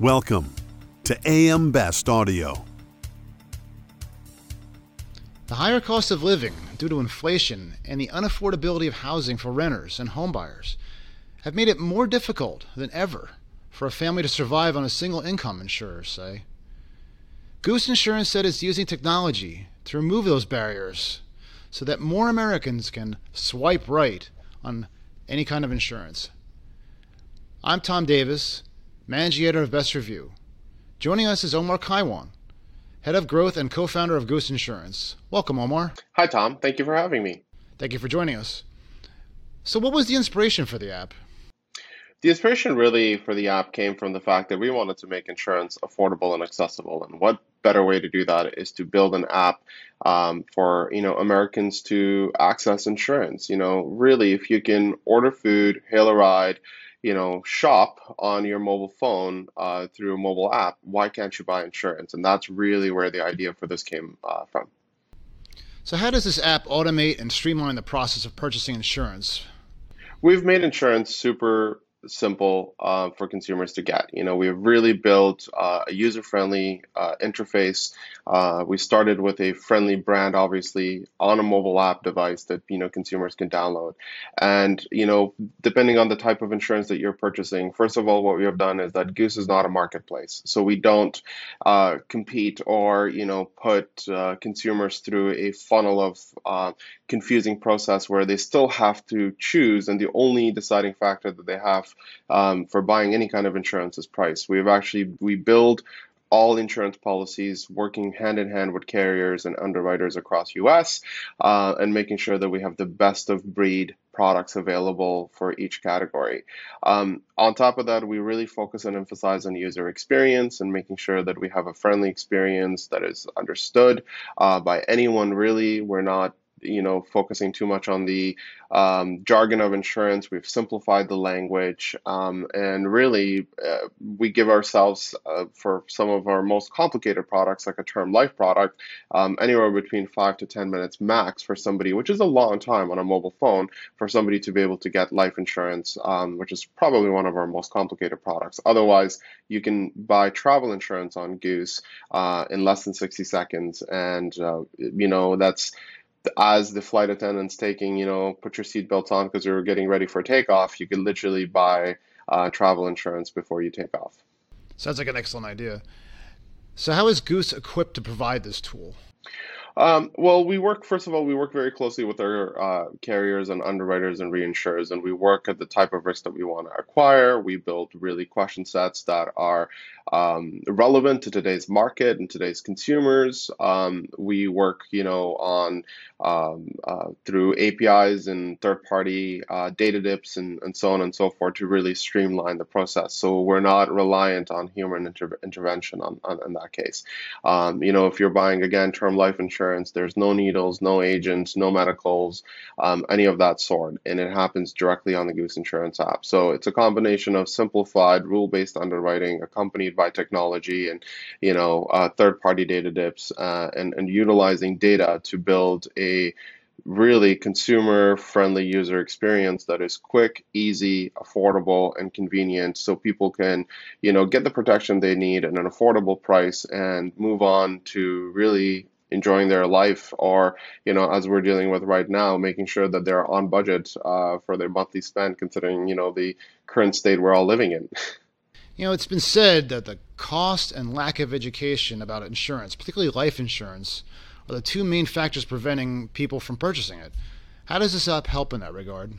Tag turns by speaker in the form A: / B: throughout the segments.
A: Welcome to AM Best Audio.
B: The higher cost of living due to inflation and the unaffordability of housing for renters and homebuyers have made it more difficult than ever for a family to survive on a single income, insurers say. Goose Insurance said it's using technology to remove those barriers so that more Americans can swipe right on any kind of insurance. I'm Tom Davis managing editor of Best Review. Joining us is Omar Kaiwan, head of growth and co founder of Goose Insurance. Welcome, Omar.
C: Hi, Tom. Thank you for having me.
B: Thank you for joining us. So, what was the inspiration for the app?
C: The inspiration really for the app came from the fact that we wanted to make insurance affordable and accessible. And what better way to do that is to build an app um, for you know Americans to access insurance. You know, really, if you can order food, hail a ride, you know, shop on your mobile phone uh, through a mobile app, why can't you buy insurance? And that's really where the idea for this came uh, from.
B: So, how does this app automate and streamline the process of purchasing insurance?
C: We've made insurance super simple uh, for consumers to get. You know, we've really built uh, a user-friendly uh, interface. Uh, we started with a friendly brand, obviously, on a mobile app device that you know consumers can download. And you know, depending on the type of insurance that you're purchasing, first of all, what we have done is that Goose is not a marketplace, so we don't uh, compete or you know put uh, consumers through a funnel of confusing process where they still have to choose, and the only deciding factor that they have um, for buying any kind of insurance is price. We've actually we build all insurance policies working hand in hand with carriers and underwriters across US uh, and making sure that we have the best of breed products available for each category. Um, on top of that, we really focus and emphasize on user experience and making sure that we have a friendly experience that is understood uh, by anyone really. We're not you know, focusing too much on the um, jargon of insurance. We've simplified the language, um, and really, uh, we give ourselves uh, for some of our most complicated products, like a term life product, um, anywhere between five to ten minutes max for somebody, which is a long time on a mobile phone for somebody to be able to get life insurance, um, which is probably one of our most complicated products. Otherwise, you can buy travel insurance on Goose uh, in less than 60 seconds, and uh, you know that's as the flight attendant's taking, you know, put your seatbelt on because you're getting ready for takeoff, you can literally buy uh, travel insurance before you take off.
B: Sounds like an excellent idea. So, how is Goose equipped to provide this tool?
C: Um, well, we work, first of all, we work very closely with our uh, carriers and underwriters and reinsurers, and we work at the type of risk that we want to acquire. We build really question sets that are um, relevant to today's market and today's consumers. Um, we work, you know, on um, uh, through APIs and third-party uh, data dips and, and so on and so forth to really streamline the process. So we're not reliant on human inter- intervention on, on, in that case. Um, you know, if you're buying again term life insurance, there's no needles, no agents, no medicals, um, any of that sort, and it happens directly on the Goose Insurance app. So it's a combination of simplified rule-based underwriting accompanied by technology and you know uh, third-party data dips uh, and and utilizing data to build a really consumer friendly user experience that is quick, easy, affordable, and convenient so people can, you know, get the protection they need at an affordable price and move on to really enjoying their life or, you know, as we're dealing with right now, making sure that they're on budget uh, for their monthly spend considering, you know, the current state we're all living in.
B: You know, it's been said that the cost and lack of education about insurance, particularly life insurance, are the two main factors preventing people from purchasing it. How does this app help in that regard?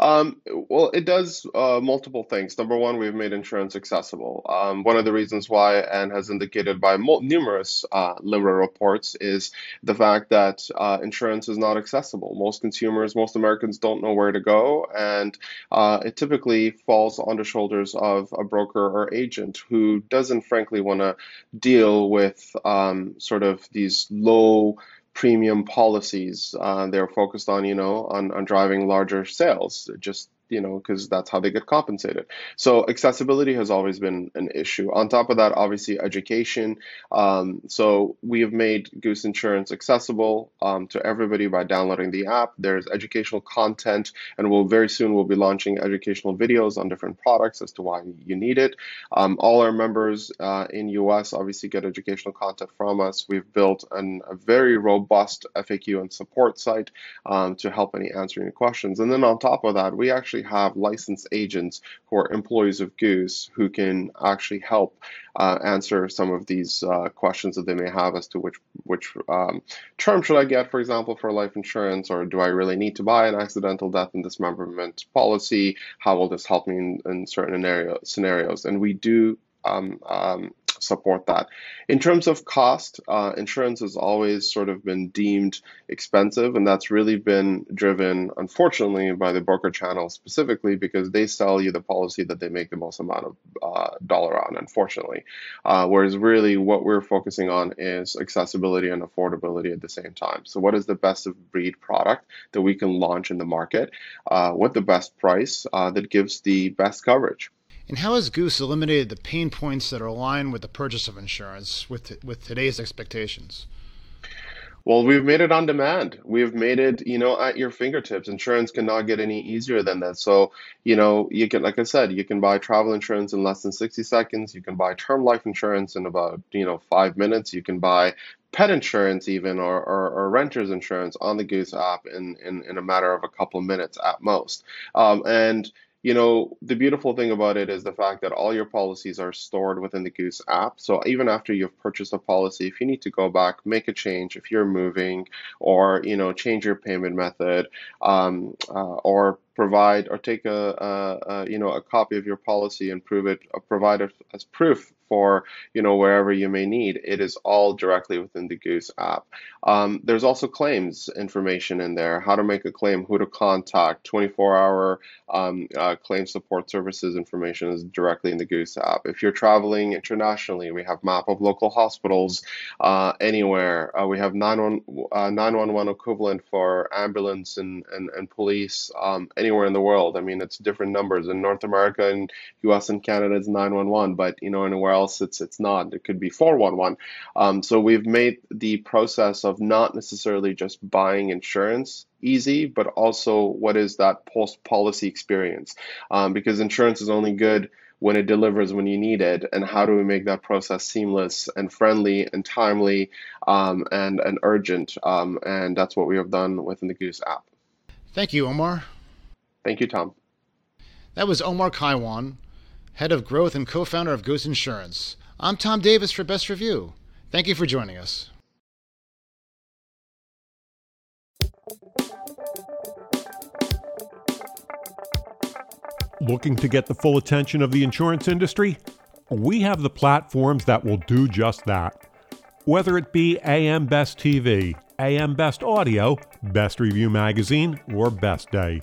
C: Um, well, it does uh, multiple things. Number one, we've made insurance accessible. Um, one of the reasons why, and has indicated by numerous uh, LIMRA reports, is the fact that uh, insurance is not accessible. Most consumers, most Americans don't know where to go, and uh, it typically falls on the shoulders of a broker or agent who doesn't, frankly, want to deal with um, sort of these low premium policies. Uh, they're focused on, you know, on, on driving larger sales. Just you know, because that's how they get compensated. So accessibility has always been an issue. On top of that, obviously education. Um, so we have made Goose Insurance accessible um, to everybody by downloading the app. There's educational content, and we'll very soon we'll be launching educational videos on different products as to why you need it. Um, all our members uh, in US obviously get educational content from us. We've built an, a very robust FAQ and support site um, to help any answering questions. And then on top of that, we actually have licensed agents who are employees of Goose who can actually help uh, answer some of these uh, questions that they may have as to which which um, term should I get, for example, for life insurance, or do I really need to buy an accidental death and dismemberment policy? How will this help me in, in certain scenarios? And we do um, um, support that. In terms of cost, uh, insurance has always sort of been deemed expensive, and that's really been driven, unfortunately, by the broker channel specifically because they sell you the policy that they make the most amount of uh, dollar on, unfortunately. Uh, whereas really what we're focusing on is accessibility and affordability at the same time. So, what is the best of breed product that we can launch in the market uh, with the best price uh, that gives the best coverage?
B: And how has Goose eliminated the pain points that are aligned with the purchase of insurance with, with today's expectations?
C: Well, we've made it on demand. We've made it, you know, at your fingertips. Insurance cannot get any easier than that. So, you know, you can, like I said, you can buy travel insurance in less than 60 seconds. You can buy term life insurance in about, you know, five minutes. You can buy pet insurance even or, or, or renter's insurance on the Goose app in, in, in a matter of a couple minutes at most. Um, and, you know, the beautiful thing about it is the fact that all your policies are stored within the Goose app. So even after you've purchased a policy, if you need to go back, make a change, if you're moving, or you know, change your payment method, um, uh, or provide or take a, a, a, you know a copy of your policy and prove it, uh, provide it as proof for you know wherever you may need. It is all directly within the Goose app. Um, there's also claims information in there, how to make a claim, who to contact, 24-hour um, uh, claim support services information is directly in the Goose app. If you're traveling internationally, we have map of local hospitals uh, anywhere. Uh, we have 911 uh, equivalent for ambulance and, and, and police um, anywhere in the world. I mean, it's different numbers. In North America and US and Canada, it's 911, but you know, anywhere else else it's it's not. It could be 411. Um, so we've made the process of not necessarily just buying insurance easy, but also what is that post policy experience? Um, because insurance is only good when it delivers when you need it and how do we make that process seamless and friendly and timely um, and, and urgent um, and that's what we have done within the goose app
B: thank you omar
C: thank you tom
B: that was omar kaiwan head of growth and co founder of Goose Insurance. I'm Tom Davis for Best Review. Thank you for joining us.
D: Looking to get the full attention of the insurance industry? We have the platforms that will do just that. Whether it be AM Best TV, AM Best Audio, Best Review Magazine, or Best Day.